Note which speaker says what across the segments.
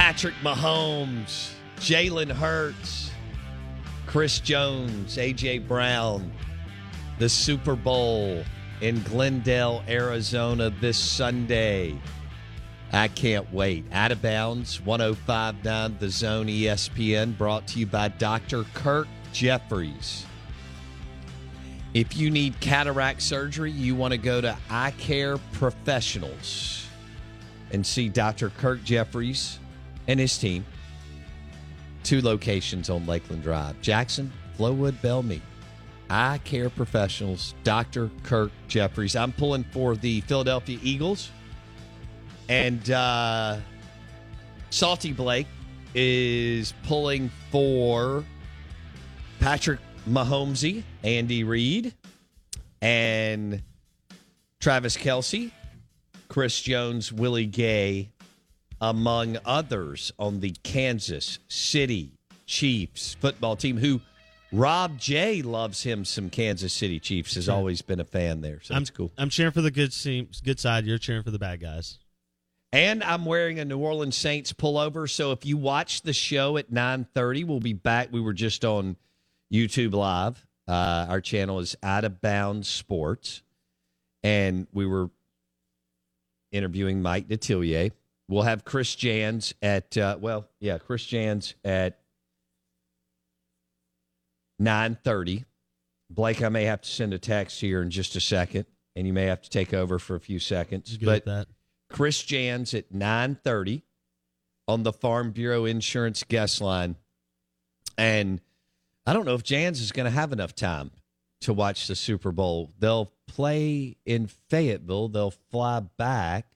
Speaker 1: Patrick Mahomes, Jalen Hurts, Chris Jones, AJ Brown, the Super Bowl in Glendale, Arizona this Sunday. I can't wait. Out of bounds, 1059 The Zone ESPN, brought to you by Dr. Kirk Jeffries. If you need cataract surgery, you want to go to Eye Care Professionals and see Dr. Kirk Jeffries and his team. Two locations on Lakeland Drive Jackson, Flowwood, Bellmead. Eye Care Professionals, Dr. Kirk Jeffries. I'm pulling for the Philadelphia Eagles. And uh, Salty Blake is pulling for Patrick Mahomesy, Andy Reid, and Travis Kelce, Chris Jones, Willie Gay, among others on the Kansas City Chiefs football team, who Rob J loves him some Kansas City Chiefs, has always been a fan there. So
Speaker 2: I'm
Speaker 1: that's cool.
Speaker 2: I'm cheering for the good good side. You're cheering for the bad guys.
Speaker 1: And I'm wearing a New Orleans Saints pullover. So if you watch the show at 9:30, we'll be back. We were just on YouTube Live. Uh, our channel is Out of Bounds Sports, and we were interviewing Mike Detillier. We'll have Chris Jans at uh, well, yeah, Chris Jans at 9:30. Blake, I may have to send a text here in just a second, and you may have to take over for a few seconds.
Speaker 2: Good
Speaker 1: but
Speaker 2: that.
Speaker 1: Chris Jans at 9:30 on the Farm Bureau Insurance guest line. And I don't know if Jans is going to have enough time to watch the Super Bowl. They'll play in Fayetteville, they'll fly back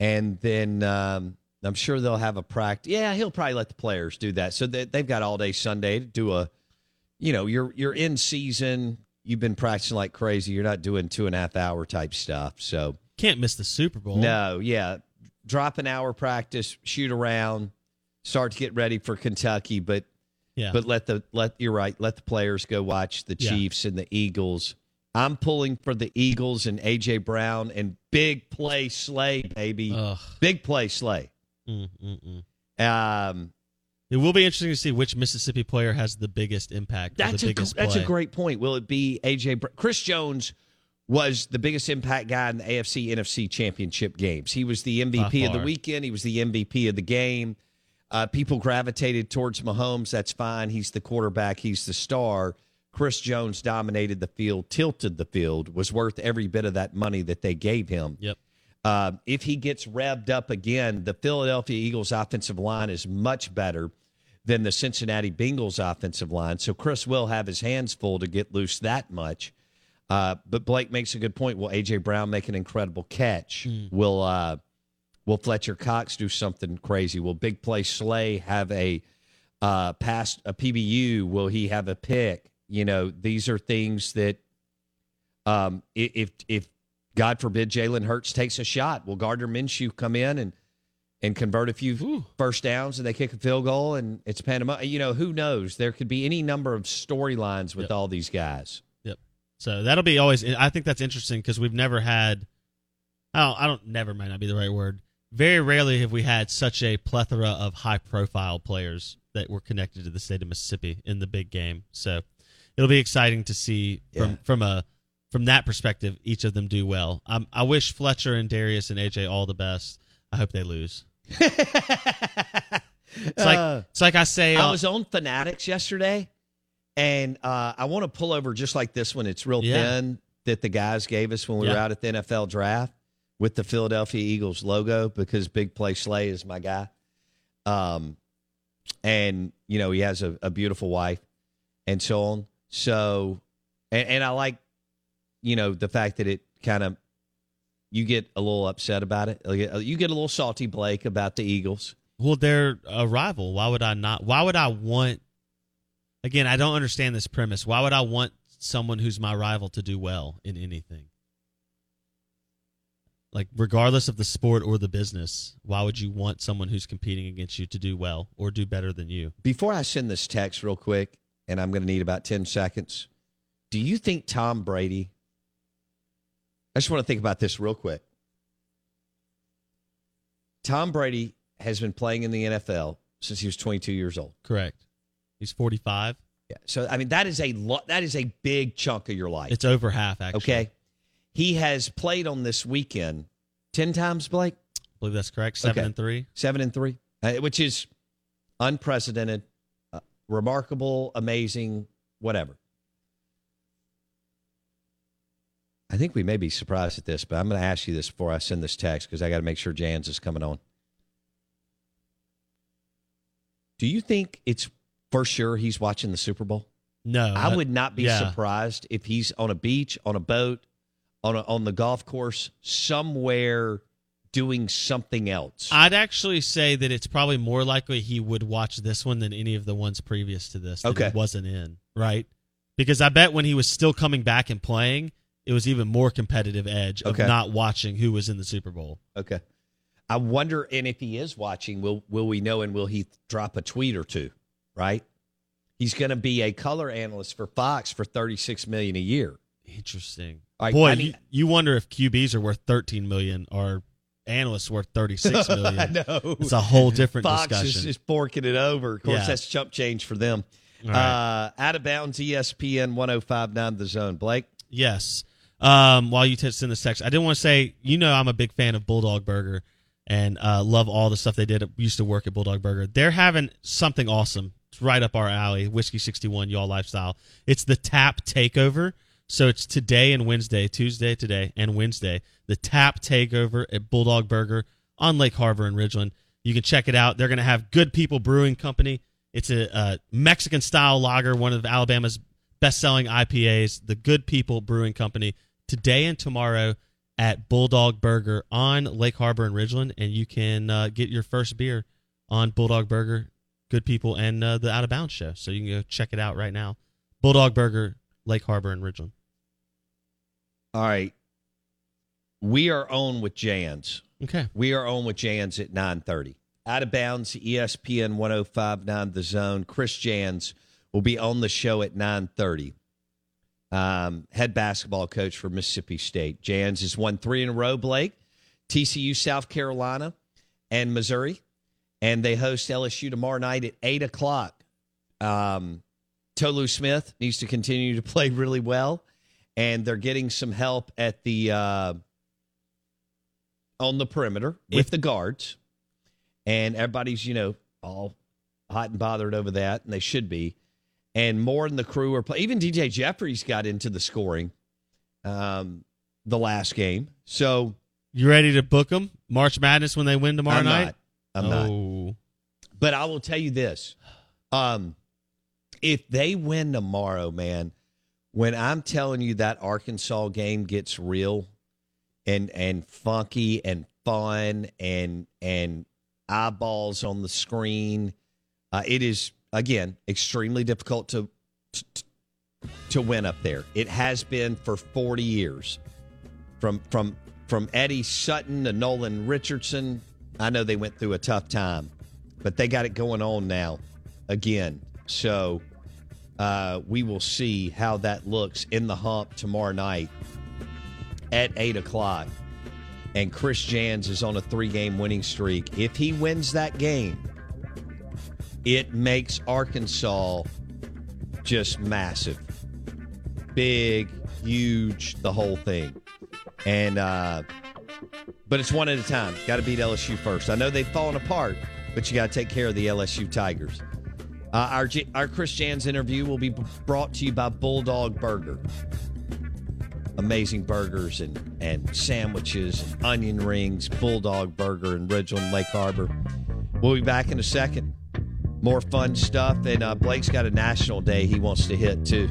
Speaker 1: and then um, I'm sure they'll have a practice. Yeah, he'll probably let the players do that. So they, they've got all day Sunday to do a, you know, you're you're in season. You've been practicing like crazy. You're not doing two and a half hour type stuff. So
Speaker 2: Can't miss the Super Bowl.
Speaker 1: no, yeah. Drop an hour practice, shoot around, start to get ready for Kentucky, but
Speaker 2: Yeah.
Speaker 1: but let the let you're right, let the players go watch the
Speaker 2: Yeah.
Speaker 1: Chiefs and the Eagles I'm pulling for the Eagles and AJ Brown and big play Slay, baby.
Speaker 2: Ugh.
Speaker 1: Big play Slay. Um,
Speaker 2: It will be interesting to see which Mississippi player has the biggest impact.
Speaker 1: That's
Speaker 2: the
Speaker 1: a
Speaker 2: biggest
Speaker 1: that's a great point. Will it be AJ? Br- Chris Jones was the biggest impact guy in the AFC NFC Championship games. He was the MVP of the weekend. He was the MVP of the game. Uh, people gravitated towards Mahomes. That's fine. He's the quarterback. He's the star. Chris Jones dominated the field, tilted the field, was worth every bit of that money that they gave him.
Speaker 2: Yep.
Speaker 1: Uh, if he gets revved up again, the Philadelphia Eagles offensive line is much better than the Cincinnati Bengals offensive line. So Chris will have his hands full to get loose that much. Uh, but Blake makes a good point. Will AJ Brown make an incredible catch? Will uh, Will Fletcher Cox do something crazy? Will Big Play Slay have a uh, pass a PBU? Will he have a pick? You know, these are things that um, if if God forbid Jalen Hurts takes a shot, will Gardner Minshew come in and and convert a few first downs and they kick a field goal and it's Panama? You know, who knows? There could be any number of storylines with
Speaker 2: Yep.
Speaker 1: all these guys.
Speaker 2: Yep. So that'll be always. I think that's interesting because we've never had. I don't. I don't. Never might not be the right word. Very rarely have we had such a plethora of high-profile players that were connected to the state of Mississippi in the big game. So it'll be exciting to see from
Speaker 1: Yeah.
Speaker 2: from a from that perspective each of them do well. Um, I wish Fletcher and Darius and AJ all the best. I hope they lose. It's like it's like I say.
Speaker 1: I
Speaker 2: uh,
Speaker 1: was on Fanatics yesterday, and uh, I want to pull over just like this one. It's real
Speaker 2: Yeah.
Speaker 1: thin that the guys gave us when we were out at the NFL draft with the Philadelphia Eagles logo because Big Play Slay is my guy. Um, and you know he has a, a beautiful wife, and so on. So, and, and I like, you know, the fact that it kind of you get a little upset about it. Uh, You get a little salty, Blake, about the Eagles.
Speaker 2: Well, they're a rival. Why would I not? Why would I want? Again, I don't understand this premise. Why would I want someone who's my rival to do well in anything? Like, regardless of the sport or the business, why would you want someone who's competing against you to do well or do better than you?
Speaker 1: Before I send this text real quick, and I'm going to need about 10 seconds, do you think Tom Brady? I just want to think about this real quick. Tom Brady has been playing in the NFL since he was 22 years old.
Speaker 2: Correct. He's 45.
Speaker 1: Yeah. So I mean that is a lot that is a big chunk of your life.
Speaker 2: It's over half, actually.
Speaker 1: okay. He has played on this weekend 10 times, Blake?
Speaker 2: I believe that's correct. Seven
Speaker 1: Okay.
Speaker 2: and three.
Speaker 1: seven and three, uh, which is unprecedented, remarkable, amazing, whatever. I think we may be surprised at this, but I'm going to ask you this before I send this text because I got to make sure Jans is coming on. Do you think it's for sure he's watching the Super Bowl?
Speaker 2: No.
Speaker 1: I would not be
Speaker 2: yeah.
Speaker 1: surprised if he's on a beach, on a boat, on a, on the golf course, somewhere doing something else.
Speaker 2: I'd actually say that it's probably more likely he would watch this one than any of the ones previous to this that
Speaker 1: Okay.
Speaker 2: he wasn't in, right? Because I bet when he was still coming back and playing, it was even more competitive edge of
Speaker 1: Okay.
Speaker 2: not watching who was in the Super Bowl.
Speaker 1: Okay. I wonder, and if he is watching, will will we know, and will he drop a tweet or two? Right. He's going to be a color analyst for Fox for thirty six million a year.
Speaker 2: Interesting.
Speaker 1: I-
Speaker 2: Boy,
Speaker 1: I mean-
Speaker 2: you, you wonder if QBs are worth 13 million or analysts worth 36 million.
Speaker 1: I know.
Speaker 2: It's a whole different
Speaker 1: Fox
Speaker 2: discussion.
Speaker 1: is just forking it over. Of course,
Speaker 2: Yeah.
Speaker 1: that's chump change for them.
Speaker 2: Right.
Speaker 1: Uh, out of bounds, ESPN one zero five nine the zone. Blake.
Speaker 2: Yes. Um, while you t- send the text, I didn't want to say, you know, I'm a big fan of Bulldog Burger and uh, love all the stuff they did. Used to work at Bulldog Burger. They're having something awesome. It's right up our alley. Whiskey 61, y'all lifestyle. It's the Tap Takeover. So it's today and Wednesday, Tuesday today and Wednesday. The Tap Takeover at Bulldog Burger on Lake Harbor in Ridgeland. You can check it out. They're going to have Good People Brewing Company. It's a, uh Mexican style lager, one of Alabama's best selling IPAs, the Good People Brewing Company, today and tomorrow at Bulldog Burger on Lake Harbor in Ridgeland. And you can uh, get your first beer on Bulldog Burger, Good People, and uh, the Out of Bounds show. So you can go check it out right now. Bulldog Burger, Lake Harbor in Ridgeland.
Speaker 1: All right. We are on with Jans.
Speaker 2: Okay.
Speaker 1: We are on with Jans at 9:30. Out of bounds, ESPN 1059 The Zone. Chris Jans will be on the show at 9:30. um, head basketball coach for Mississippi State. Jans has won three in a row, Blake. TCU, South Carolina, and Missouri. And they host LSU tomorrow night at 8 o'clock. Um, Tolu Smith needs to continue to play really well. And they're getting some help at the uh, on the perimeter with the guards. And everybody's, you know, all hot and bothered over that, and they should be. And more than the crew are playing. Even DJ Jeffries got into the scoring um, the last game. So
Speaker 2: You ready to book them? March Madness when they win tomorrow
Speaker 1: I'm
Speaker 2: night?
Speaker 1: not. I'm not.
Speaker 2: oh.
Speaker 1: But I will tell you this. Um, if they win tomorrow, man, when I'm telling you that Arkansas game gets real and and funky and fun and and eyeballs on the screen, uh, it is again extremely difficult to, to to win up there. It has been for 40 years. From from from Eddie Sutton to Nolan Richardson, I know they went through a tough time, but they got it going on now again. So uh, we will see how that looks in the hump tomorrow night at eight o'clock. And Chris Jans is on a three-game winning streak. If he wins that game, it makes Arkansas just massive, big, huge, the whole thing. And uh, but it's one at a time. Got to beat LSU first. I know they've fallen apart, but you got to take care of the LSU Tigers. Uh, our our Chris Jans interview will be brought to you by Bulldog Burger. Amazing burgers and, and sandwiches and onion rings, Bulldog Burger in Ridgeland, Lake Harbor. We'll be back in a second. More fun stuff. And uh, Blake's got a national day he wants to hit, too.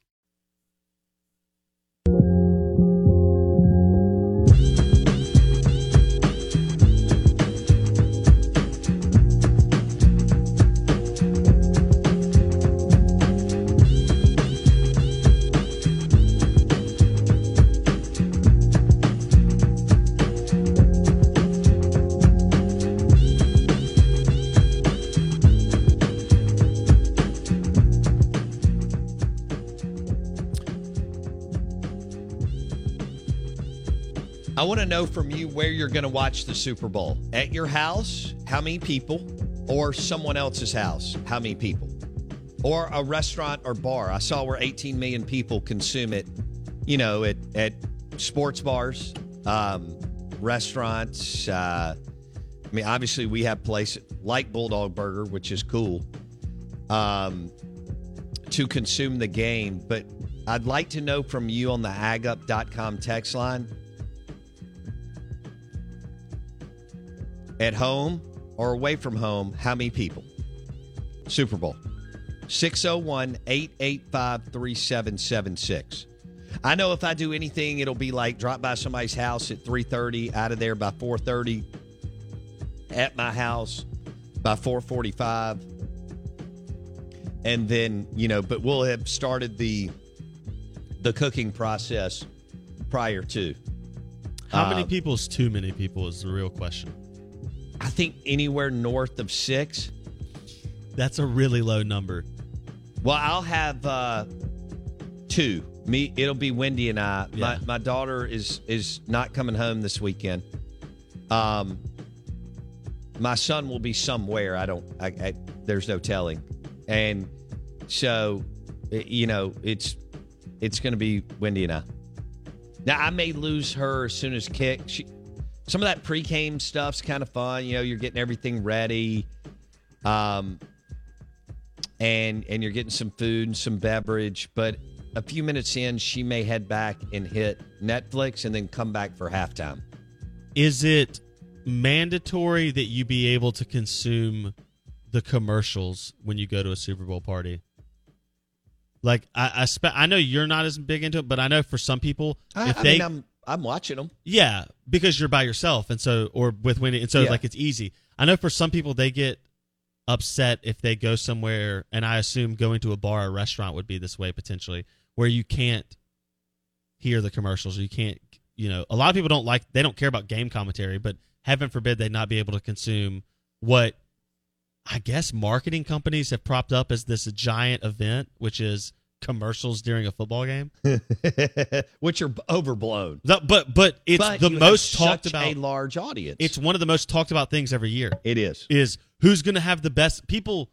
Speaker 1: I want to know from you where you're going to watch the Super Bowl. At your house, how many people? Or someone else's house, how many people? Or a restaurant or bar. I saw where 18 million people consume it, you know, at, at sports bars, um, restaurants. Uh, I mean, obviously, we have places like Bulldog Burger, which is cool, um, to consume the game. But I'd like to know from you on the agup.com text line at home or away from home, how many people? Super Bowl. 601 885 3776. I know if I do anything, it'll be like drop by somebody's house at 3.30, out of there by 4.30, at my house by 4.45. And then, you know, but we'll have started the the cooking process prior to.
Speaker 2: How many
Speaker 1: Um,
Speaker 2: people is too many people is the real question.
Speaker 1: I think anywhere north of six.
Speaker 2: That's a really low number.
Speaker 1: Well, I'll have uh, two. Me, it'll be Wendy and I. My
Speaker 2: Yeah.
Speaker 1: my daughter is is not coming home this weekend. Um, my son will be somewhere. I don't. I, I there's no telling, and so You know, it's it's going to be Wendy and I. Now I may lose her as soon as kick. She, some of that pre-game stuff's kind of fun. You know, you're getting everything ready, um, and and you're getting some food and some beverage. But a few minutes in, she may head back and hit Netflix, and then come back for halftime.
Speaker 2: Is it mandatory that you be able to consume the commercials when you go to a Super Bowl party? Like I, I, spe- I know you're not as big into it, but I know for some people,
Speaker 1: I,
Speaker 2: if
Speaker 1: I
Speaker 2: they,
Speaker 1: mean, I'm watching them.
Speaker 2: yeah, because you're by yourself, and so or with Wendy, and so
Speaker 1: Yeah.
Speaker 2: like it's easy. I know for some people they get upset if they go somewhere, and I assume going to a bar or restaurant would be this way potentially, where you can't hear the commercials, or you can't, you know, a lot of people don't like they don't care about game commentary, but heaven forbid they not be able to consume what I guess marketing companies have propped up as this giant event, which is commercials during a football game.
Speaker 1: which are overblown.
Speaker 2: The- but but it's
Speaker 1: But
Speaker 2: the most talked about.
Speaker 1: a large audience.
Speaker 2: It's one of the most talked about things every year.
Speaker 1: it is.
Speaker 2: Is who's going to have the best people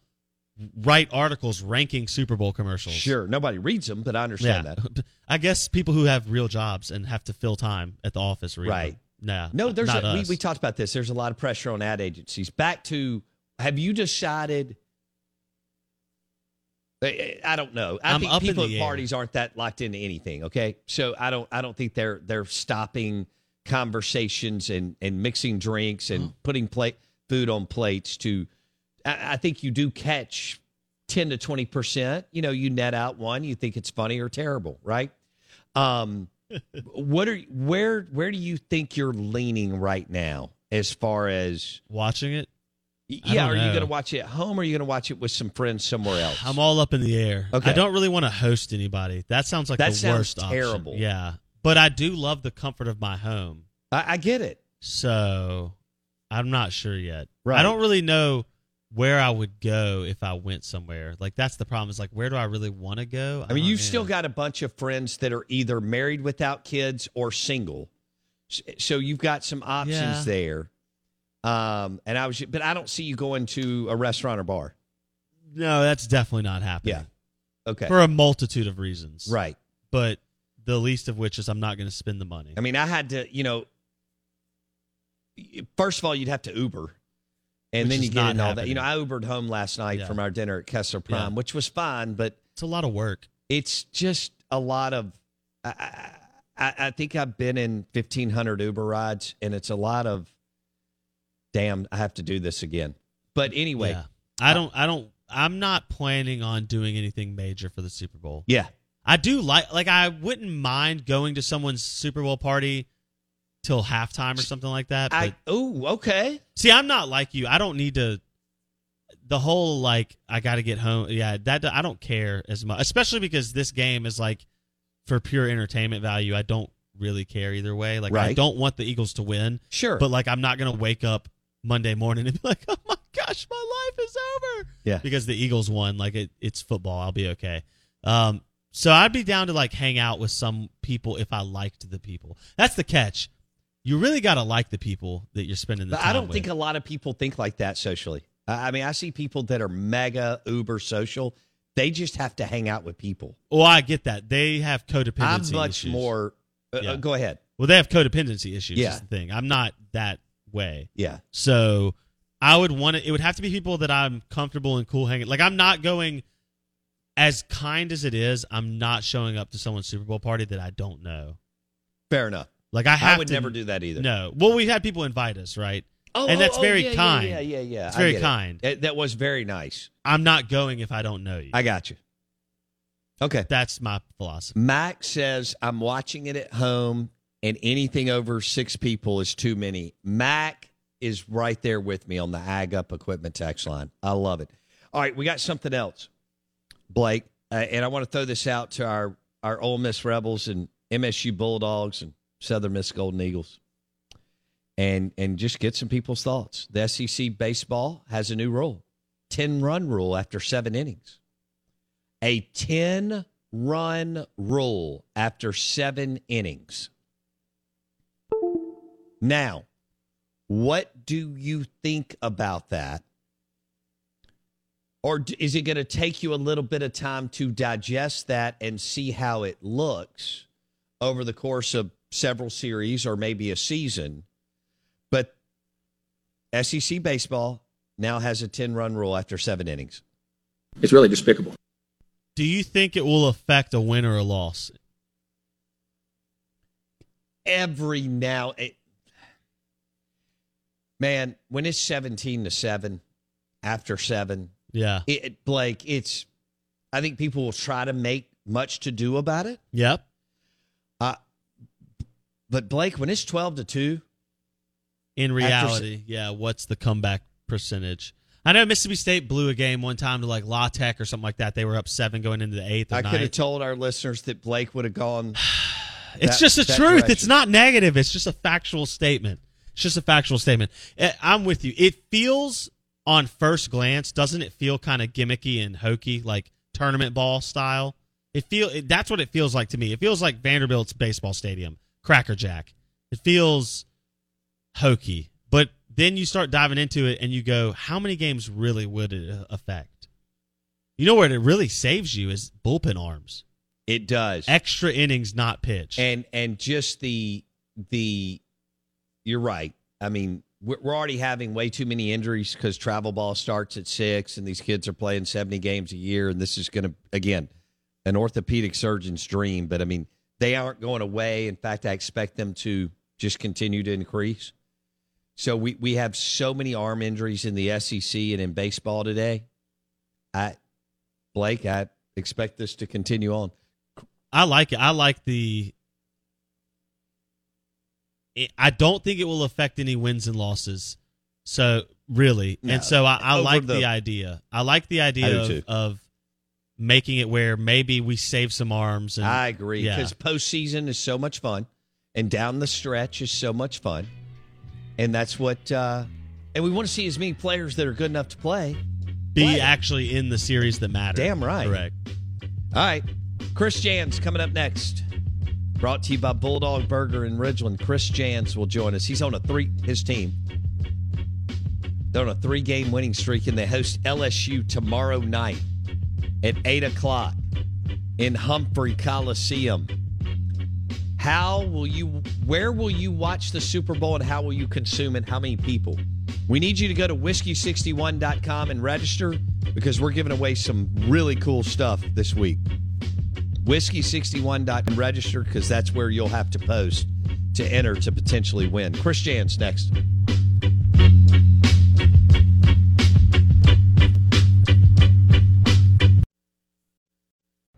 Speaker 2: write articles ranking Super Bowl commercials.
Speaker 1: Sure, nobody reads them, but I understand
Speaker 2: Yeah.
Speaker 1: that.
Speaker 2: I guess people who have real jobs and have to fill time at the office read
Speaker 1: Right.
Speaker 2: them. Nah,
Speaker 1: No, there's a, we, we talked about this. There's a lot of pressure on ad agencies. Back to have you decided? I I don't know. I
Speaker 2: I'm
Speaker 1: think people at parties aren't that locked into anything. Okay, so I don't. I don't think they're they're stopping conversations and and mixing drinks and putting plate food on plates. To I, I think you do catch ten to twenty percent. You know, you net out one. You think it's funny or terrible, right? Um, what are where where do you think you're leaning right now as far as
Speaker 2: watching it. I
Speaker 1: yeah are you going to watch it at home or are you going to watch it with some friends somewhere else
Speaker 2: I'm all up in the air.
Speaker 1: Okay.
Speaker 2: I don't really want to host anybody. That sounds like
Speaker 1: That
Speaker 2: the
Speaker 1: sounds
Speaker 2: worst option.
Speaker 1: terrible.
Speaker 2: Yeah, but I do love the comfort of my home.
Speaker 1: I, I get it
Speaker 2: So I'm not sure yet.
Speaker 1: Right.
Speaker 2: I don't really know where I would go if I went somewhere. Like that's the problem. Is like where do I really want to go?
Speaker 1: I mean you've
Speaker 2: know.
Speaker 1: still got a bunch of friends that are either married without kids or single so you've got some options
Speaker 2: Yeah.
Speaker 1: there um and I was but I don't see you going to a restaurant or bar
Speaker 2: no. That's definitely not happening.
Speaker 1: yeah okay
Speaker 2: For a multitude of reasons.
Speaker 1: right
Speaker 2: But the least of which is I'm not going to spend the money.
Speaker 1: I mean, I had to, you know, first of all, you'd have to Uber. And
Speaker 2: Which
Speaker 1: then you get in all that. You know, I. Ubered home last night
Speaker 2: Yeah.
Speaker 1: from our dinner at Kessler Prime,
Speaker 2: Yeah.
Speaker 1: which was fine, but
Speaker 2: It's a lot of work.
Speaker 1: it's just a lot of. I, I, I think I've been in 1,500 Uber rides, and it's a lot of, damn, I have to do this again. But anyway,
Speaker 2: Yeah. I don't. I don't. I'm not planning on doing anything major for the Super Bowl.
Speaker 1: yeah.
Speaker 2: I do like like I wouldn't mind going to someone's Super Bowl party till halftime or something like that. But
Speaker 1: I, oh, okay.
Speaker 2: see, I'm not like you. I don't need to. The whole like I got to get home. Yeah, that I don't care as much, especially because this game is like for pure entertainment value. I don't really care either way. Like I don't want the Eagles to win,
Speaker 1: Sure.
Speaker 2: but like I'm not gonna wake up Monday morning and be like, oh my gosh, my life is over.
Speaker 1: Yeah.
Speaker 2: because the Eagles won. Like it, it's football. I'll be okay. Um, so I'd be down to like hang out with some people if I liked the people. That's the catch. You really got to like the people that you're spending the
Speaker 1: But
Speaker 2: time
Speaker 1: I don't
Speaker 2: with.
Speaker 1: think a lot of people think like that socially. I mean, I see people that are mega uber social. They just have to hang out with people.
Speaker 2: well, I get that they have codependency. Issues.
Speaker 1: I'm much
Speaker 2: issues.
Speaker 1: more. Uh,
Speaker 2: Yeah.
Speaker 1: uh, go ahead.
Speaker 2: Well, they have codependency issues.
Speaker 1: Yeah.
Speaker 2: is the thing. I'm not that way.
Speaker 1: Yeah.
Speaker 2: So I would want it. It would have to be people that I'm comfortable and cool hanging. Like I'm not going. As kind as it is, I'm not showing up to someone's Super Bowl party that I don't know.
Speaker 1: Fair enough.
Speaker 2: Like I have
Speaker 1: I would
Speaker 2: to,
Speaker 1: never do that either.
Speaker 2: No. Well, we've had people invite us, right?
Speaker 1: Oh,
Speaker 2: and
Speaker 1: oh,
Speaker 2: that's
Speaker 1: oh,
Speaker 2: very
Speaker 1: yeah,
Speaker 2: kind.
Speaker 1: Yeah, yeah, yeah.
Speaker 2: It's very kind.
Speaker 1: It- that was very nice.
Speaker 2: I'm not going if I don't know you.
Speaker 1: I got you. Okay.
Speaker 2: That's my philosophy.
Speaker 1: Mac says I'm watching it at home, and anything over six people is too many. Mac is right there with me on the Ag Up Equipment Tax line. I love it. All right, we got something else, Blake, uh, and I want to throw this out to our our Ole Miss Rebels and MSU Bulldogs and Southern Miss Golden Eagles, and and just get some people's thoughts. The SEC baseball has a new rule: ten run rule after seven innings a 10 run rule after seven innings. Now, what do you think about that? Or is it going to take you a little bit of time to digest that and see how it looks over the course of several series or maybe a season? But SEC baseball now has a 10 run rule after seven innings.
Speaker 3: It's really despicable.
Speaker 2: Do you think it will affect a win or a loss?
Speaker 1: Every now, it, man, when it's 17 to 7 after seven,
Speaker 2: Yeah.
Speaker 1: it, Blake, it's, I think people will try to make much to do about it.
Speaker 2: Yep.
Speaker 1: Uh, but Blake, when it's 12 to 2,
Speaker 2: In
Speaker 1: After
Speaker 2: reality, yeah. What's the comeback percentage? I know Mississippi State blew a game one time to like La Tech or something like that. They were up seven going into the eighth. Or
Speaker 1: I could have told our listeners that Blake would have gone.
Speaker 2: It's
Speaker 1: that-
Speaker 2: just the truth.
Speaker 1: direction.
Speaker 2: It's not negative. It's just a factual statement. It's just a factual statement. Eh, I'm with you. It feels on first glance, doesn't it feel kind of gimmicky and hokey, like tournament ball style? It feel it, that's what it feels like to me. It feels like Vanderbilt's baseball stadium, Cracker Jack. It feels hokey, but then you start diving into it and you go, how many games really would it affect? You know where it really saves you is bullpen arms,
Speaker 1: It does.
Speaker 2: extra innings not pitched.
Speaker 1: and and just the the you're right i mean we're, already having way too many injuries because travel ball starts at six and these kids are playing 70 games a year and this is going to again an orthopedic surgeon's dream but i mean they aren't going away in fact i expect them to just continue to increase so we, we have so many arm injuries in the sec and in baseball today i blake i expect this to continue on
Speaker 2: I like it. I like the. It- I don't think it will affect any wins and losses. So really,
Speaker 1: No.
Speaker 2: and so I, I like the,
Speaker 1: the-
Speaker 2: idea. I like the idea of, of making it where maybe we save some arms. And
Speaker 1: I agree
Speaker 2: Yeah.
Speaker 1: because postseason is so much fun, and down the stretch is so much fun, and that's what. Uh, and we want to see as many players that are good enough to play.
Speaker 2: be
Speaker 1: play.
Speaker 2: actually in the series that matter.
Speaker 1: Damn right.
Speaker 2: Correct.
Speaker 1: All right, Chris Jans coming up next. Brought to you by Bulldog Burger in Ridgeland. Chris Jans will join us. He's on a three. His team. They're on a three-game winning streak, and they host LSU tomorrow night at eight o'clock in Humphrey Coliseum. How will you? Where will you watch the Super Bowl, and how will you consume it? How many people? We need you to go to whiskey61.com and register because we're giving away some really cool stuff this week. Whiskey61.com register because that's where you'll have to post to enter to potentially win. Chris Jans next.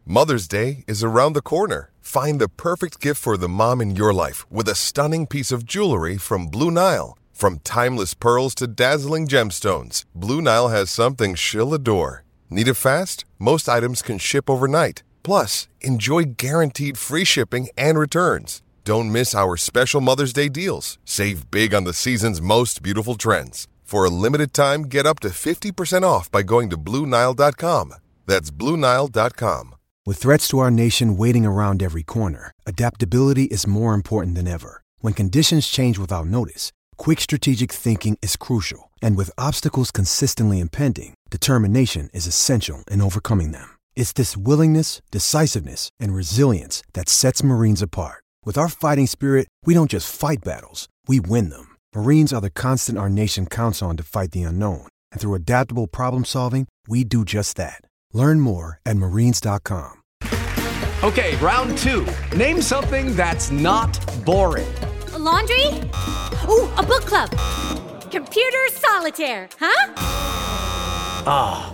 Speaker 4: Mother's Day is around the corner. Find the perfect gift for the mom in your life with a stunning piece of jewelry from Blue Nile. From timeless pearls to dazzling gemstones, Blue Nile has something she'll adore. Need it fast? Most items can ship overnight. Plus, enjoy guaranteed free shipping and returns. Don't miss our special Mother's Day deals. Save big on the season's most beautiful trends. For a limited time, get up to 50% off by going to BlueNile.com. That's BlueNile.com.
Speaker 5: With threats to our nation waiting around every corner, adaptability is more important than ever. When conditions change without notice, quick strategic thinking is crucial. And with obstacles consistently impending, determination is essential in overcoming them. It's this willingness, decisiveness, and resilience that sets Marines apart. With our fighting spirit, we don't just fight battles, we win them. Marines are the constant our nation counts on to fight the unknown. And through adaptable problem solving, we do just that. Learn more at marines.com.
Speaker 6: Okay, round two. Name something that's not boring.
Speaker 7: A laundry? Ooh, a book club. Computer solitaire, huh?
Speaker 6: Ah,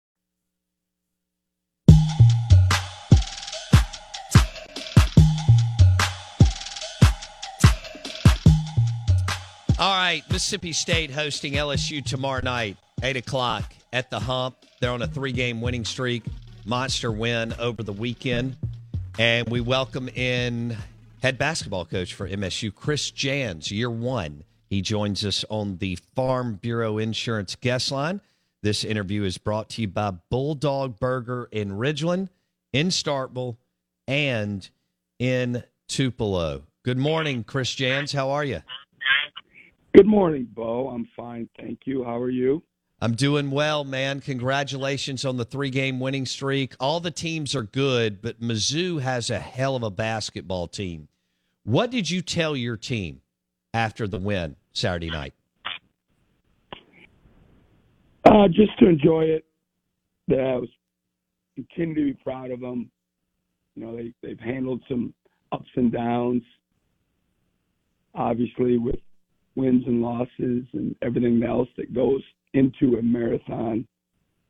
Speaker 1: All right, Mississippi State hosting LSU tomorrow night, 8 o'clock at the hump. They're on a three game winning streak, monster win over the weekend. And we welcome in head basketball coach for MSU, Chris Jans, year one He joins us on the Farm Bureau Insurance guest line. This interview is brought to you by Bulldog Burger in Ridgeland, in Starkville, and in Tupelo. Good morning, Chris Jans. How are you?
Speaker 8: Good morning, Bo. I'm fine, thank you. How are you?
Speaker 1: I'm doing well, man. Congratulations on the three game winning streak. All the teams are good, but Mizzou has a hell of a basketball team. What did you tell your team after the win Saturday night?
Speaker 8: Uh, just to enjoy it. That I was continue to be proud of them. You know, they they've handled some ups and downs. Obviously, with wins and losses and everything else that goes into a marathon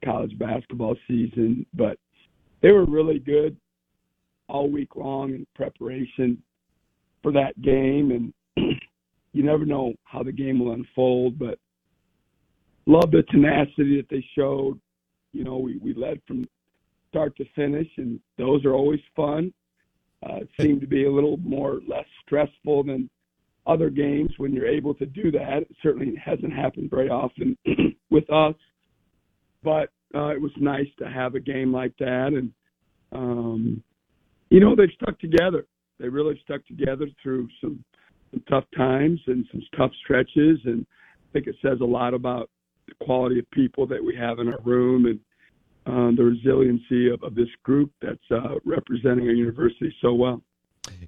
Speaker 8: college basketball season, but they were really good all week long in preparation for that game. And you never know how the game will unfold, but love the tenacity that they showed. You know, we, we led from start to finish, and those are always fun. Uh, seemed to be a little more less stressful than other games when you're able to do that. It certainly hasn't happened very often with us, but uh, it was nice to have a game like that. And, um, you know, they've stuck together. They really stuck together through some, some tough times and some tough stretches. And I think it says a lot about the quality of people that we have in our room and uh, the resiliency of, of this group that's uh, representing our university so well.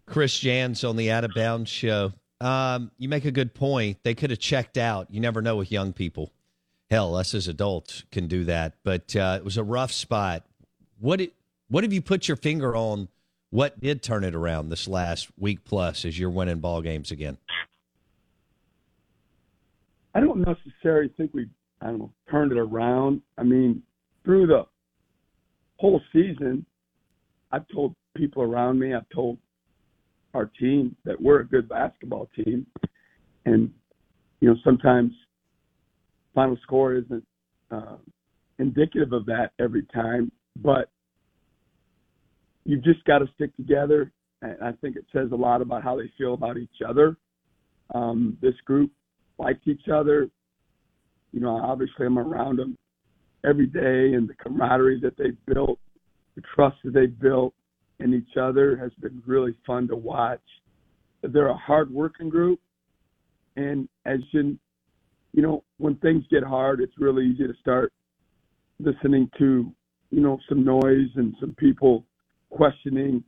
Speaker 1: Chris Jans on the Out of Bounds show. Um, you make a good point. They could have checked out. You never know with young people. Hell, us as adults can do that. But uh, it was a rough spot. What it, what have you put your finger on? What did turn it around this last week plus as you're winning ball games again?
Speaker 8: I don't necessarily think we, I don't know, turned it around. I mean, through the whole season, I've told people around me, I've told our team that we're a good basketball team, and you know sometimes final score isn't uh, indicative of that every time, but you've just got to stick together. And I think it says a lot about how they feel about each other. Um, this group likes each other. You know, obviously I'm around them every day, and the camaraderie that they've built, the trust that they've built in each other has been really fun to watch. They're a hard-working group, and as you, you know, when things get hard, it's really easy to start listening to, you know, some noise and some people questioning,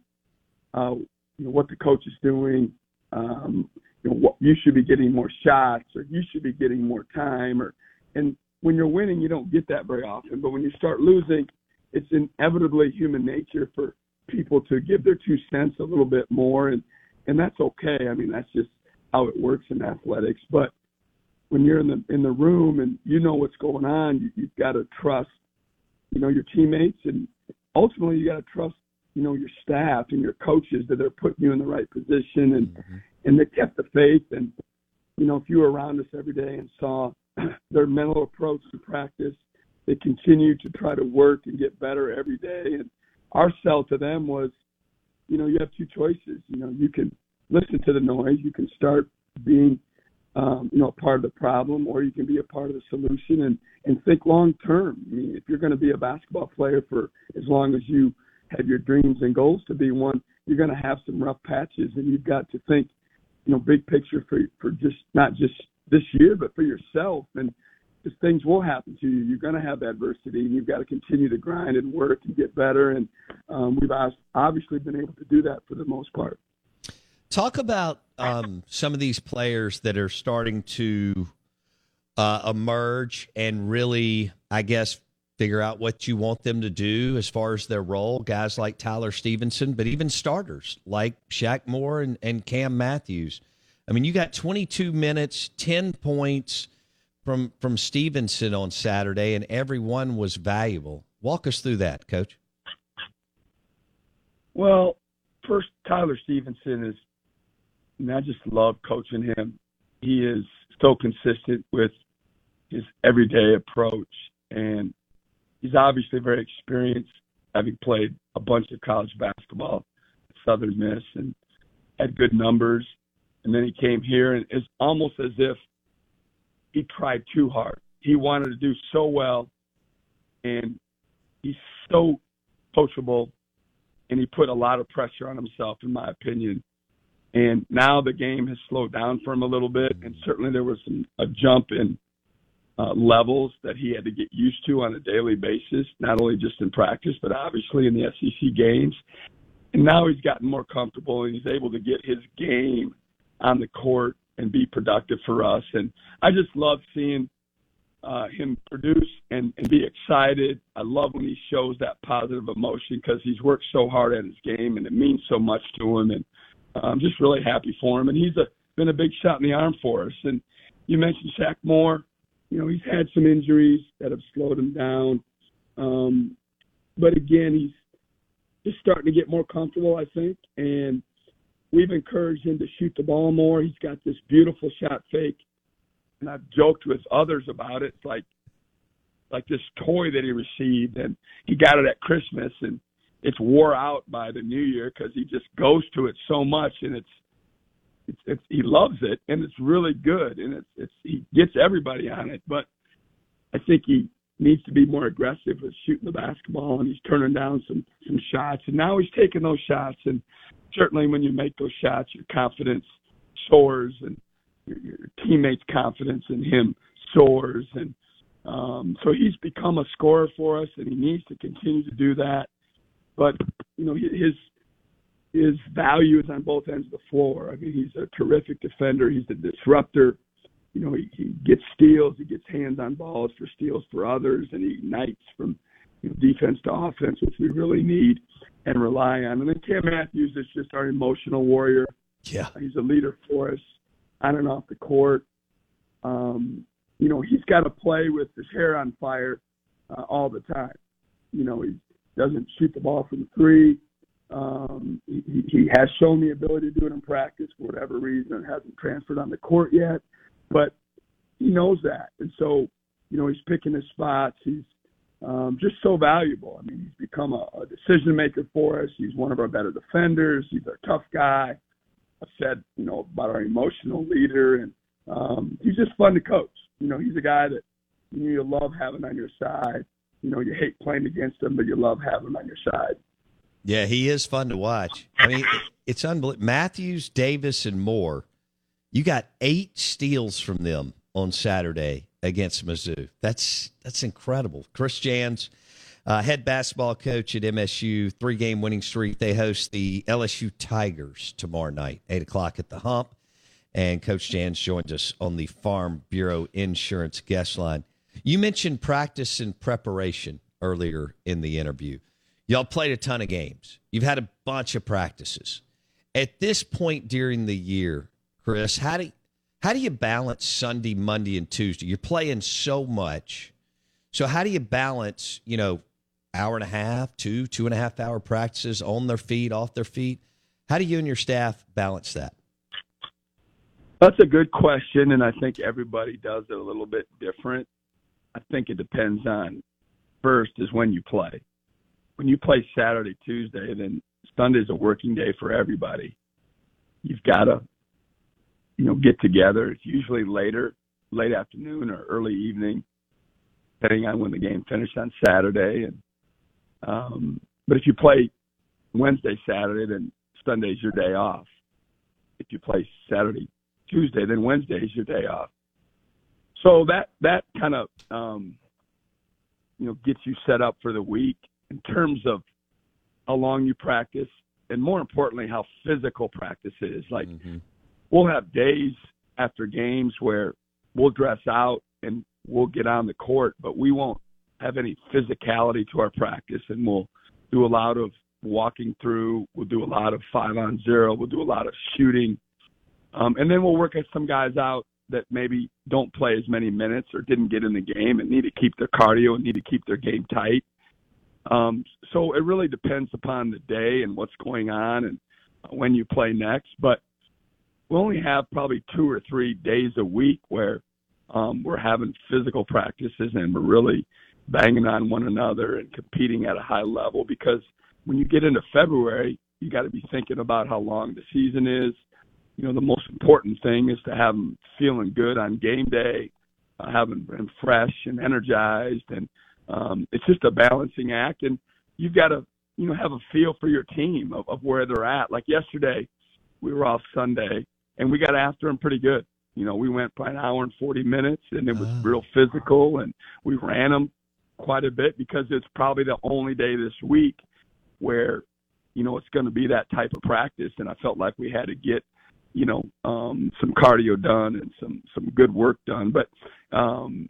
Speaker 8: uh, you know, what the coach is doing. Um, you know, what, you should be getting more shots, or you should be getting more time, or and when you're winning, you don't get that very often. But when you start losing, it's inevitably human nature for people to give their two cents a little bit more, and and that's okay. I mean, that's just how it works in athletics. But when you're in the in the room and you know what's going on, you, you've got to trust, you know, your teammates, and ultimately you got to trust, you know, your staff and your coaches that they're putting you in the right position, and mm-hmm. and they kept the faith. And you know, if you were around us every day and saw their mental approach to practice, they continue to try to work and get better every day. And our sell to them was, you know, you have two choices. You know, you can listen to the noise, you can start being, um, you know, a part of the problem, or you can be a part of the solution and and think long term. I mean, if you're going to be a basketball player for as long as you have your dreams and goals to be one, you're going to have some rough patches, and you've got to think, you know, big picture for for just not just this year, but for yourself and things will happen to you. You're going to have adversity, and you've got to continue to grind and work and get better. And um, we've obviously been able to do that for the most part.
Speaker 1: Talk about um, some of these players that are starting to uh, emerge and really, I guess, figure out what you want them to do as far as their role. Guys like Tyler Stevenson, but even starters like Shaq Moore and, and Cam Matthews. I mean, you got 22 minutes, 10 points from from Stevenson on Saturday, and every one was valuable. Walk us through that, Coach.
Speaker 8: Well, first, Tyler Stevenson is. Mean, I just love coaching him. He is so consistent with his everyday approach, and he's obviously very experienced, having played a bunch of college basketball at Southern Miss and had good numbers. And then he came here, and it's almost as if he tried too hard. He wanted to do so well, and he's so coachable, and he put a lot of pressure on himself, in my opinion. And now the game has slowed down for him a little bit, and certainly there was some, a jump in uh, levels that he had to get used to on a daily basis, not only just in practice, but obviously in the SEC games. And now he's gotten more comfortable and he's able to get his game on the court and be productive for us. And I just love seeing uh, him produce and, and be excited. I love when he shows that positive emotion because he's worked so hard at his game and it means so much to him. And uh, I'm just really happy for him. And he's a, been a big shot in the arm for us. And you mentioned Shaq Moore you know, he's had some injuries that have slowed him down. Um, but again, he's just starting to get more comfortable, I think. And we've encouraged him to shoot the ball more. He's got this beautiful shot fake. And I've joked with others about it. It's like like this toy that he received and he got it at Christmas and it's wore out by the new year because he just goes to it so much and it's it's, it's he loves it and it's really good and it's it's he gets everybody on it but i think he needs to be more aggressive with shooting the basketball and he's turning down some some shots and now he's taking those shots and certainly when you make those shots your confidence soars and your, your teammates confidence in him soars and um so he's become a scorer for us and he needs to continue to do that but you know his his value is on both ends of the floor. I mean, he's a terrific defender. He's a disruptor. You know, he, he gets steals, he gets hands on balls for steals for others, and he ignites from you know, defense to offense, which we really need and rely on. And then Cam Matthews is just our emotional warrior.
Speaker 1: Yeah,
Speaker 8: he's a leader for us on and off the court. Um, you know, he's got to play with his hair on fire uh, all the time. You know, he doesn't shoot the ball from three um, he, he has shown the ability to do it in practice for whatever reason. It hasn't transferred on the court yet, but he knows that, and so you know he's picking his spots. He's um, just so valuable. I mean, he's become a, a decision maker for us. He's one of our better defenders. He's a tough guy. I've said you know about our emotional leader, and um, he's just fun to coach. You know, he's a guy that you, you love having on your side. You know, you hate playing against him, but you love having him on your side.
Speaker 1: Yeah, he is fun to watch. I mean, it's unbelievable. Matthews, Davis, and Moore. You got eight steals from them on Saturday against Mizzou. That's that's incredible. Chris Jans, uh, head basketball coach at MSU, three game winning streak. They host the LSU Tigers tomorrow night, eight o'clock at the Hump. And Coach Jans joins us on the Farm Bureau Insurance guest line. You mentioned practice and preparation earlier in the interview. Y'all played a ton of games. You've had a bunch of practices. At this point during the year, Chris, how do how do you balance Sunday, Monday, and Tuesday? You're playing so much. So how do you balance, you know, hour and a half, two, two and a half hour practices on their feet, off their feet? How do you and your staff balance that?
Speaker 8: That's a good question, and I think everybody does it a little bit different. I think it depends on first is when you play when you play Saturday, Tuesday, then Sunday's a working day for everybody. You've got to, you know, get together. It's usually later, late afternoon or early evening, depending on when the game finished on Saturday. And um, but if you play Wednesday, Saturday, then Sunday's your day off. If you play Saturday, Tuesday, then Wednesday's your day off. So that that kind of um, you know gets you set up for the week in terms of how long you practice and more importantly how physical practice is like mm-hmm. We'll have days after games where we'll dress out and we'll get on the court but we won't have any physicality to our practice and we'll do a lot of walking through. We'll do a lot of five on zero. We'll do a lot of shooting. Um, and then we'll work at some guys out that maybe don't play as many minutes or didn't get in the game and need to keep their cardio and need to keep their game tight. Um, so it really depends upon the day and what's going on and when you play next. But we only have probably two or three days a week where um, we're having physical practices and we're really banging on one another and competing at a high level because when you get into February, you got to be thinking about how long the season is. You know, the most important thing is to have them feeling good on game day, uh, haven't been fresh and energized, and um, it's just a balancing act. And you've got to you know have a feel for your team of, of where they're at. Like yesterday, we were off Sunday, and we got after them pretty good. You know, we went by an hour and 40 minutes, and it was real physical, and we ran them quite a bit because it's probably the only day this week where, you know, it's going to be that type of practice, and I felt like we had to get, you know, um, some cardio done and some some good work done, but um,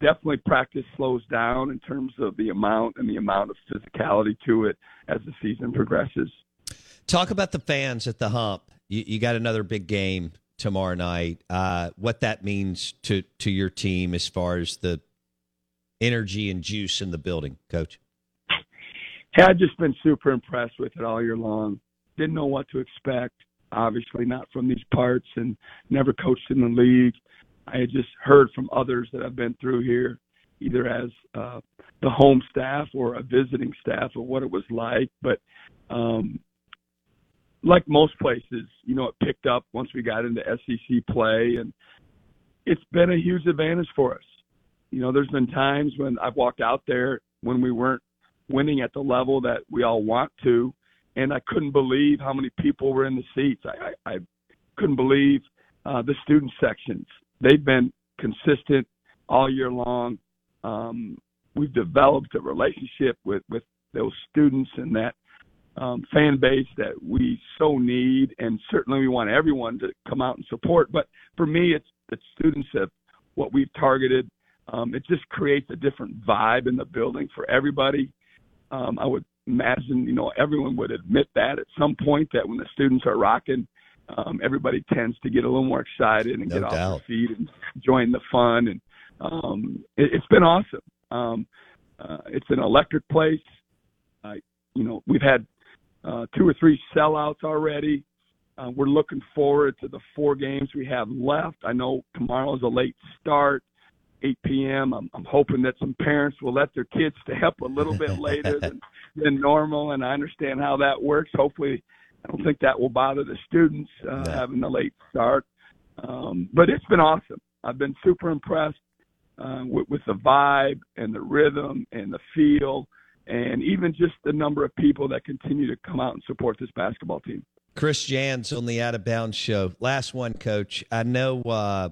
Speaker 8: definitely practice slows down in terms of the amount and the amount of physicality to it as the season progresses.
Speaker 1: Talk about the fans at the hump. You, you got another big game tomorrow night. Uh, what that means to to your team as far as the energy and juice in the building, Coach.
Speaker 8: I've just been super impressed with it all year long. Didn't know what to expect. Obviously, not from these parts, and never coached in the league. I had just heard from others that I've been through here, either as uh, the home staff or a visiting staff, of what it was like. But um, like most places, you know, it picked up once we got into SEC play, and it's been a huge advantage for us. You know, there's been times when I've walked out there when we weren't winning at the level that we all want to, and I couldn't believe how many people were in the seats. I, I, I couldn't believe uh, the student sections. They've been consistent all year long. Um, we've developed a relationship with with those students and that um, fan base that we so need, and certainly we want everyone to come out and support. But for me, it's the students of what we've targeted. Um, it just creates a different vibe in the building for everybody. Um, I would imagine, you know, everyone would admit that at some point that when the students are rocking, um, everybody tends to get a little more excited and
Speaker 1: No
Speaker 8: get
Speaker 1: doubt.
Speaker 8: off their feet and join the fun. And um, it, it's been awesome. Um, uh, it's an electric place. Uh, you know, we've had uh, two or three sellouts already. Uh, we're looking forward to the four games we have left. I know tomorrow's a late start, 8 p.m. I'm, I'm hoping that some parents will let their kids stay up a little bit later than, than normal, and I understand how that works. Hopefully, I don't think that will bother the students uh, having a late start. Um, but it's been awesome. I've been super impressed uh, with, with the vibe and the rhythm and the feel, and even just the number of people that continue to come out and support this basketball team.
Speaker 1: Chris Jans on the Out of Bounds show. Last one, Coach. I know. Uh,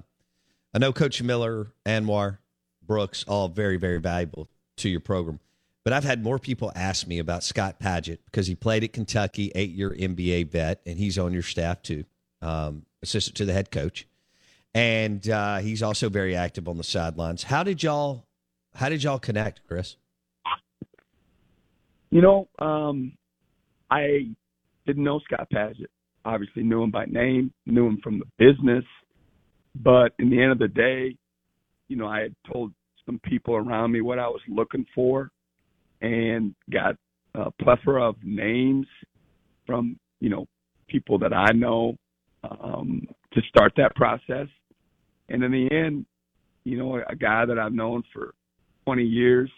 Speaker 1: I know Coach Miller, Anwar, Brooks, all very, very valuable to your program. But I've had more people ask me about Scott Padgett because he played at Kentucky, eight-year NBA vet, and he's on your staff too, um, assistant to the head coach, and uh, he's also very active on the sidelines. How did y'all? How did y'all connect, Chris?
Speaker 8: You know, um, I didn't know Scott Padgett. Obviously, knew him by name, knew him from the business, but in the end of the day, you know, I had told some people around me what I was looking for, and got a plethora of names from you know people that I know um, to start that process. And in the end, you know, a guy that I've known for 20 years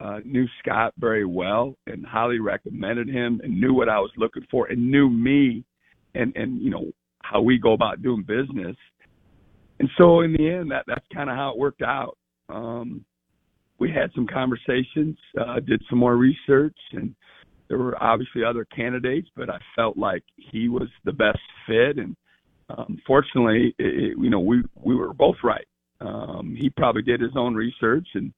Speaker 8: uh, knew Scott very well and highly recommended him and knew what I was looking for and knew me and and you know how we go about doing business. And so in the end, that that's kind of how it worked out. Um, we had some conversations, uh, did some more research, and there were obviously other candidates, but I felt like he was the best fit. And um, fortunately, it, it- you know, we we were both right. Um, he probably did his own research and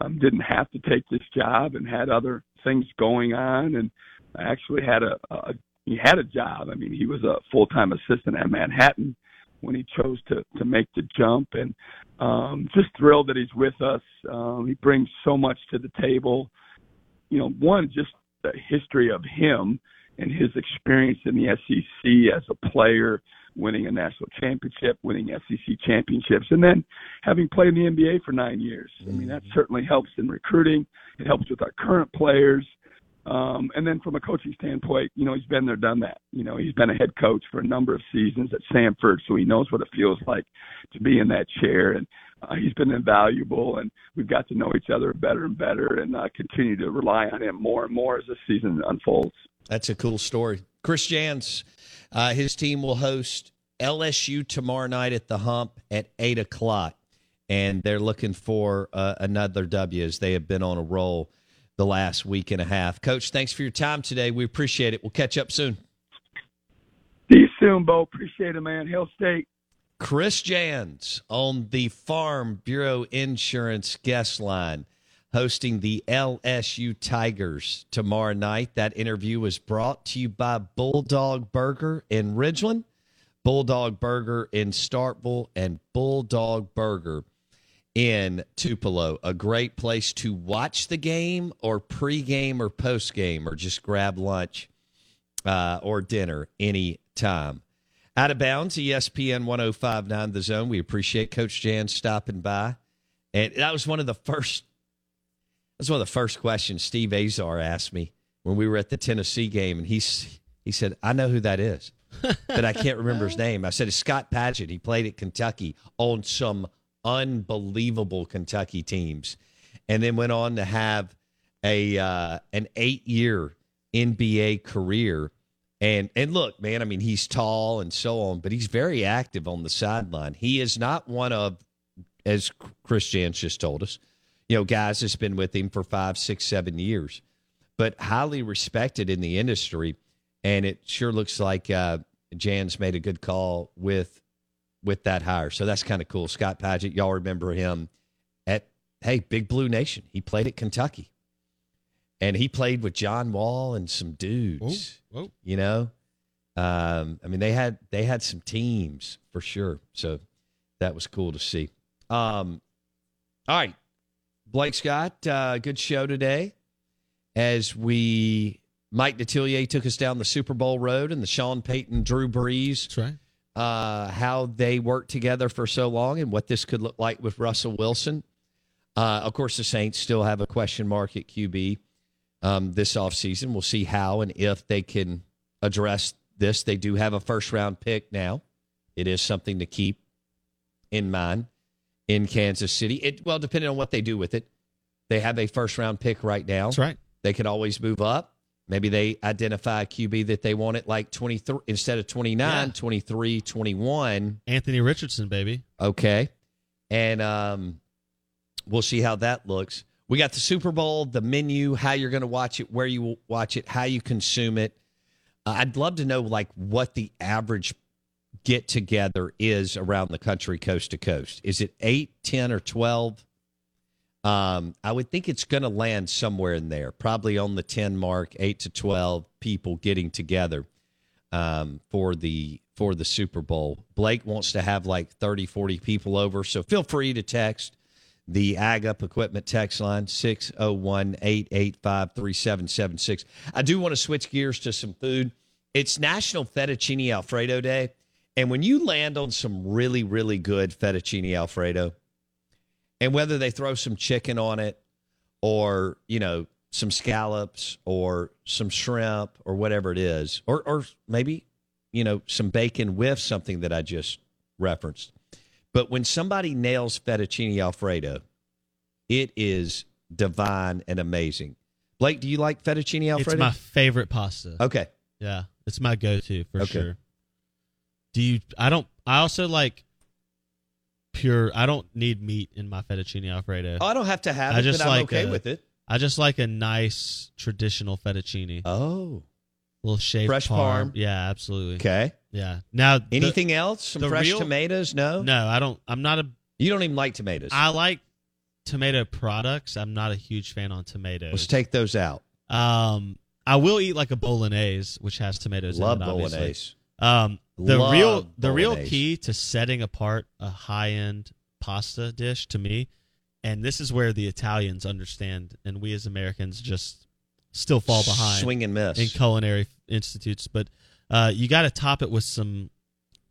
Speaker 8: um, didn't have to take this job and had other things going on, and actually had a, a he had a job. I mean, he was a full time assistant at Manhattan when he chose to to make the jump, and um, just thrilled that he's with us. Um, he brings so much to the table. You know, one just the history of him and his experience in the SEC as a player, winning a national championship, winning SEC championships, and then having played in the NBA for nine years. I mean, that certainly helps in recruiting. It helps with our current players. Um, and then from a coaching standpoint, you know, he's been there, done that. You know, he's been a head coach for a number of seasons at Samford, so he knows what it feels like to be in that chair. And uh, he's been invaluable, and we've got to know each other better and better, and uh, continue to rely on him more and more as the season unfolds.
Speaker 1: That's a cool story. Chris Jans, uh, his team will host LSU tomorrow night at the Hump at eight o'clock. and they're looking for uh, another W as they have been on a roll the last week and a half. Coach, thanks for your time today. We appreciate it. We'll catch up soon.
Speaker 8: See you soon, Bo. Appreciate it, man. Hail State.
Speaker 1: Chris Jans on the Farm Bureau Insurance guest line, hosting the LSU Tigers tomorrow night. That interview was brought to you by Bulldog Burger in Ridgeland, Bulldog Burger in Starkville, and Bulldog Burger in Tupelo. A great place to watch the game or pregame or postgame or just grab lunch uh, or dinner anytime. Out of bounds, ESPN 1059 The Zone. We appreciate Coach Jans stopping by. And that was one of the first that's one of the first questions Steve Azar asked me when we were at the Tennessee game. And he's, he said, I know who that is, but I can't remember his name. I said, it's Scott Padgett. He played at Kentucky on some unbelievable Kentucky teams and then went on to have a uh, an eight year NBA career. And and look, man, I mean, he's tall and so on, but he's very active on the sideline. He is not one of, as Chris Jans just told us, you know, guys that's been with him for five, six, seven years, but highly respected in the industry. And it sure looks like uh, Jans made a good call with with that hire. So that's kind of cool. Scott Padgett, y'all remember him at hey Big Blue Nation. He played at Kentucky and he played with John Wall and some dudes.
Speaker 2: Whoa, whoa.
Speaker 1: You know, um, I mean they had they had some teams for sure. So that was cool to see. Um, all right, Blake Scott, uh, good show today. As we Mike Detillier took us down the Super Bowl road and the Sean Payton, Drew Brees.
Speaker 2: That's right.
Speaker 1: Uh, how they worked together for so long and what this could look like with Russell Wilson. Uh, of course, the Saints still have a question mark at QB um, this offseason. We'll see how and if they can address this. They do have a first round pick now. It is something to keep in mind in Kansas City. It well, depending on what they do with it, they have a first round pick right now.
Speaker 2: That's right.
Speaker 1: They could always move up. Maybe they identify a QB that they want at like 23 instead of 29,
Speaker 2: Yeah.
Speaker 1: 23, 21.
Speaker 2: Anthony Richardson, baby.
Speaker 1: Okay. And um, we'll see how that looks. We got the Super Bowl, the menu, how you're going to watch it, where you will watch it, how you consume it. Uh, I'd love to know like what the average get together is around the country coast to coast. Is it 8, 10 or 12? Um, I would think it's going to land somewhere in there, probably on the 10 mark, 8 to 12 people getting together um, for the for the Super Bowl. Blake wants to have like 30, 40 people over, so feel free to text the Ag Up Equipment text line 601-885-3776. I do want to switch gears to some food. It's National Fettuccine Alfredo Day, and when you land on some really really good fettuccine alfredo, and whether they throw some chicken on it or you know some scallops or some shrimp or whatever it is or or maybe you know some bacon with something that I just referenced but when somebody nails fettuccine alfredo it is divine and amazing Blake do you like fettuccine alfredo
Speaker 2: It's my favorite pasta.
Speaker 1: okay
Speaker 2: Yeah, it's my go-to for
Speaker 1: Okay.
Speaker 2: sure. Do you? I don't. I also like pure. I don't need meat in my fettuccine alfredo.
Speaker 1: oh, I don't have to have
Speaker 2: I
Speaker 1: it
Speaker 2: just
Speaker 1: but I'm
Speaker 2: like
Speaker 1: okay
Speaker 2: a-
Speaker 1: with it
Speaker 2: I just like a nice traditional fettuccine.
Speaker 1: oh
Speaker 2: little shaved
Speaker 1: fresh
Speaker 2: parm.
Speaker 1: parm.
Speaker 2: Yeah, absolutely.
Speaker 1: okay
Speaker 2: Yeah. Now the-
Speaker 1: anything else some fresh
Speaker 2: real-
Speaker 1: tomatoes no
Speaker 2: No, I don't. I'm not a.
Speaker 1: you don't even like tomatoes
Speaker 2: I like tomato products. I'm not a huge fan on tomatoes.
Speaker 1: let's take those out
Speaker 2: Um, I will eat like a bolognese, which has tomatoes.
Speaker 1: love
Speaker 2: in it,
Speaker 1: bolognese
Speaker 2: Um, the
Speaker 1: Love
Speaker 2: real the real key to setting apart a high end pasta dish to me, and this is where the Italians understand, and we as Americans just still fall behind
Speaker 1: swing and miss
Speaker 2: in culinary institutes. But uh, you got to top it with some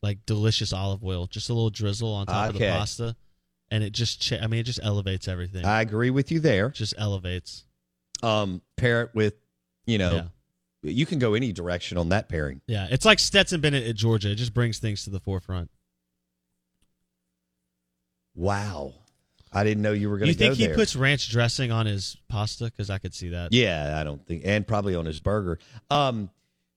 Speaker 2: like delicious olive oil, just a little drizzle on top of the pasta, and it just cha- I mean it just elevates everything.
Speaker 1: I agree with you there.
Speaker 2: just elevates.
Speaker 1: Um, pair it with, you know,
Speaker 2: Yeah.
Speaker 1: You can go any direction on that pairing.
Speaker 2: Yeah, it's like Stetson Bennett at Georgia. It just brings things to the forefront.
Speaker 1: Wow, I didn't know you were going to. You
Speaker 2: think he
Speaker 1: there.
Speaker 2: puts ranch dressing on his pasta? Because I could see that.
Speaker 1: yeah, I don't think, and probably on his burger. Um,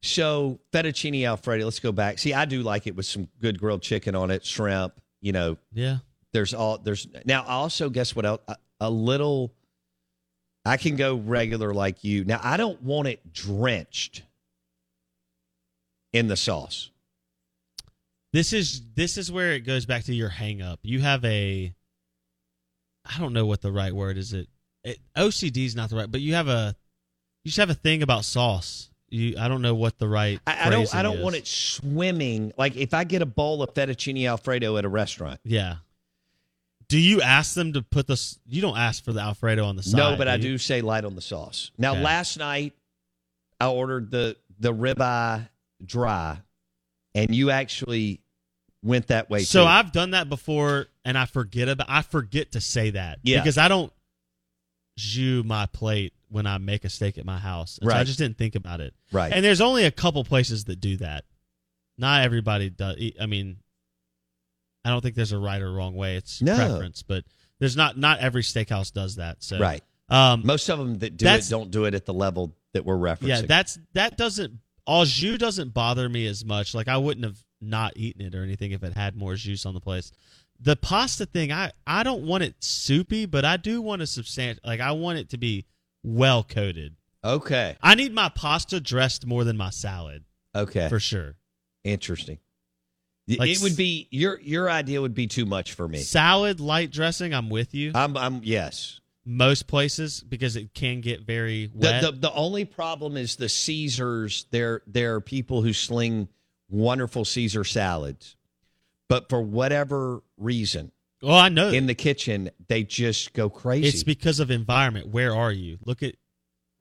Speaker 1: so fettuccine alfredo. Let's go back. See, I do like it with some good grilled chicken on it, shrimp. You know,
Speaker 2: Yeah.
Speaker 1: There's all there's now. I also guess what else? A, a little. I can go regular like you. Now I don't want it drenched in the sauce.
Speaker 2: This is this is where it goes back to your hang up. You have a I don't know what the right word is it. it OCD is not the right, but you have a you just have a thing about sauce. You I don't know what the right
Speaker 1: I, I don't. I don't
Speaker 2: is.
Speaker 1: want it swimming. Like if I get a bowl of fettuccine alfredo at a restaurant.
Speaker 2: Yeah. Do you ask them to put this you don't ask for the alfredo on the side.
Speaker 1: no, but I
Speaker 2: you?
Speaker 1: do say light on the sauce. Now,
Speaker 2: Okay.
Speaker 1: last night I ordered the the ribeye dry, and you actually went that way.
Speaker 2: So
Speaker 1: too.
Speaker 2: I've done that before and I forget about I forget to say that.
Speaker 1: Yeah.
Speaker 2: Because I don't jus my plate when I make a steak at my house. And so I just didn't think about it.
Speaker 1: Right.
Speaker 2: And there's only a couple places that do that. Not everybody does. I mean, I don't think there's a right or wrong way. It's
Speaker 1: No.
Speaker 2: preference, but there's not not every steakhouse does that. So
Speaker 1: right.
Speaker 2: Um,
Speaker 1: Most of them that do it don't do it at the level that we're referencing.
Speaker 2: yeah, that's that doesn't au jus doesn't bother me as much. Like I wouldn't have not eaten it or anything if it had more juice on the place. The pasta thing, I I don't want it soupy, but I do want a substantial. Like I want it to be well coated.
Speaker 1: okay.
Speaker 2: I need my pasta dressed more than my salad
Speaker 1: Okay.
Speaker 2: for sure.
Speaker 1: Interesting.
Speaker 2: Like
Speaker 1: it would be your your idea would be too much for me.
Speaker 2: Salad light dressing, I'm with you.
Speaker 1: I'm I'm yes.
Speaker 2: Most places because it can get very
Speaker 1: The,
Speaker 2: wet.
Speaker 1: the the only problem is the Caesars. There there are people who sling wonderful Caesar salads, but for whatever reason,
Speaker 2: well, I know
Speaker 1: in the kitchen they just go crazy.
Speaker 2: It's because of environment. Where are you? Look at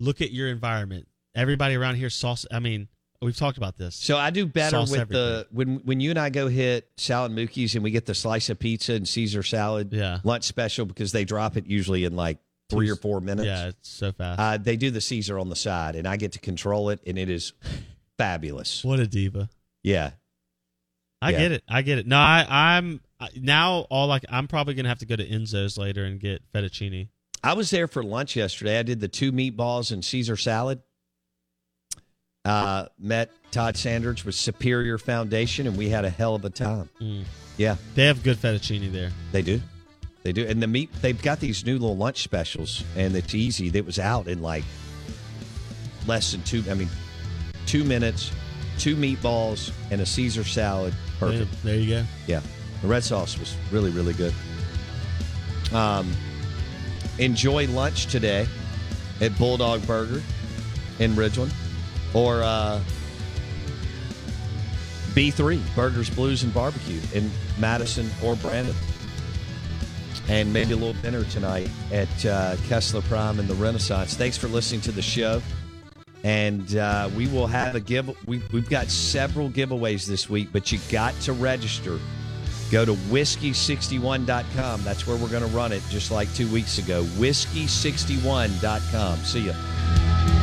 Speaker 2: look at your environment. Everybody around here sauce. I mean, we've talked about this.
Speaker 1: so I do better
Speaker 2: Sauce
Speaker 1: with the when when you and I go hit Sal and Mookie's and we get the slice of pizza and Caesar salad
Speaker 2: Yeah.
Speaker 1: lunch special because they drop it usually in like three or four minutes.
Speaker 2: Yeah, it's so fast.
Speaker 1: Uh, they do the Caesar on the side, and I get to control it, and it is fabulous.
Speaker 2: what a diva.
Speaker 1: Yeah,
Speaker 2: I
Speaker 1: Yeah.
Speaker 2: get it. I get it. No, I, I'm I- now all like I'm probably gonna have to go to Enzo's later and get fettuccine.
Speaker 1: I was there for lunch yesterday. I did the two meatballs and Caesar salad. Uh, met Todd Sanders with Superior Foundation, and we had a hell of a time.
Speaker 2: Mm.
Speaker 1: Yeah,
Speaker 2: They have good fettuccine there.
Speaker 1: they do. They do. And the meat, they've got these new little lunch specials, and it's easy. That was out in like less than two, I mean, two minutes, two meatballs, and a Caesar salad. Perfect.
Speaker 2: There, there you go.
Speaker 1: Yeah. The red sauce was really, really good. Um, enjoy lunch today at Bulldog Burger in Ridgeland or uh, B3, Burgers, Blues, and Barbecue in Madison or Brandon. And maybe a little dinner tonight at uh, Kessler Prime and the Renaissance. Thanks for listening to the show. And uh, we will have a give. We, we've got several giveaways this week, but you got to register. Go to whiskey61.com. That's where we're going to run it, just like two weeks ago. Whiskey61.com. See ya.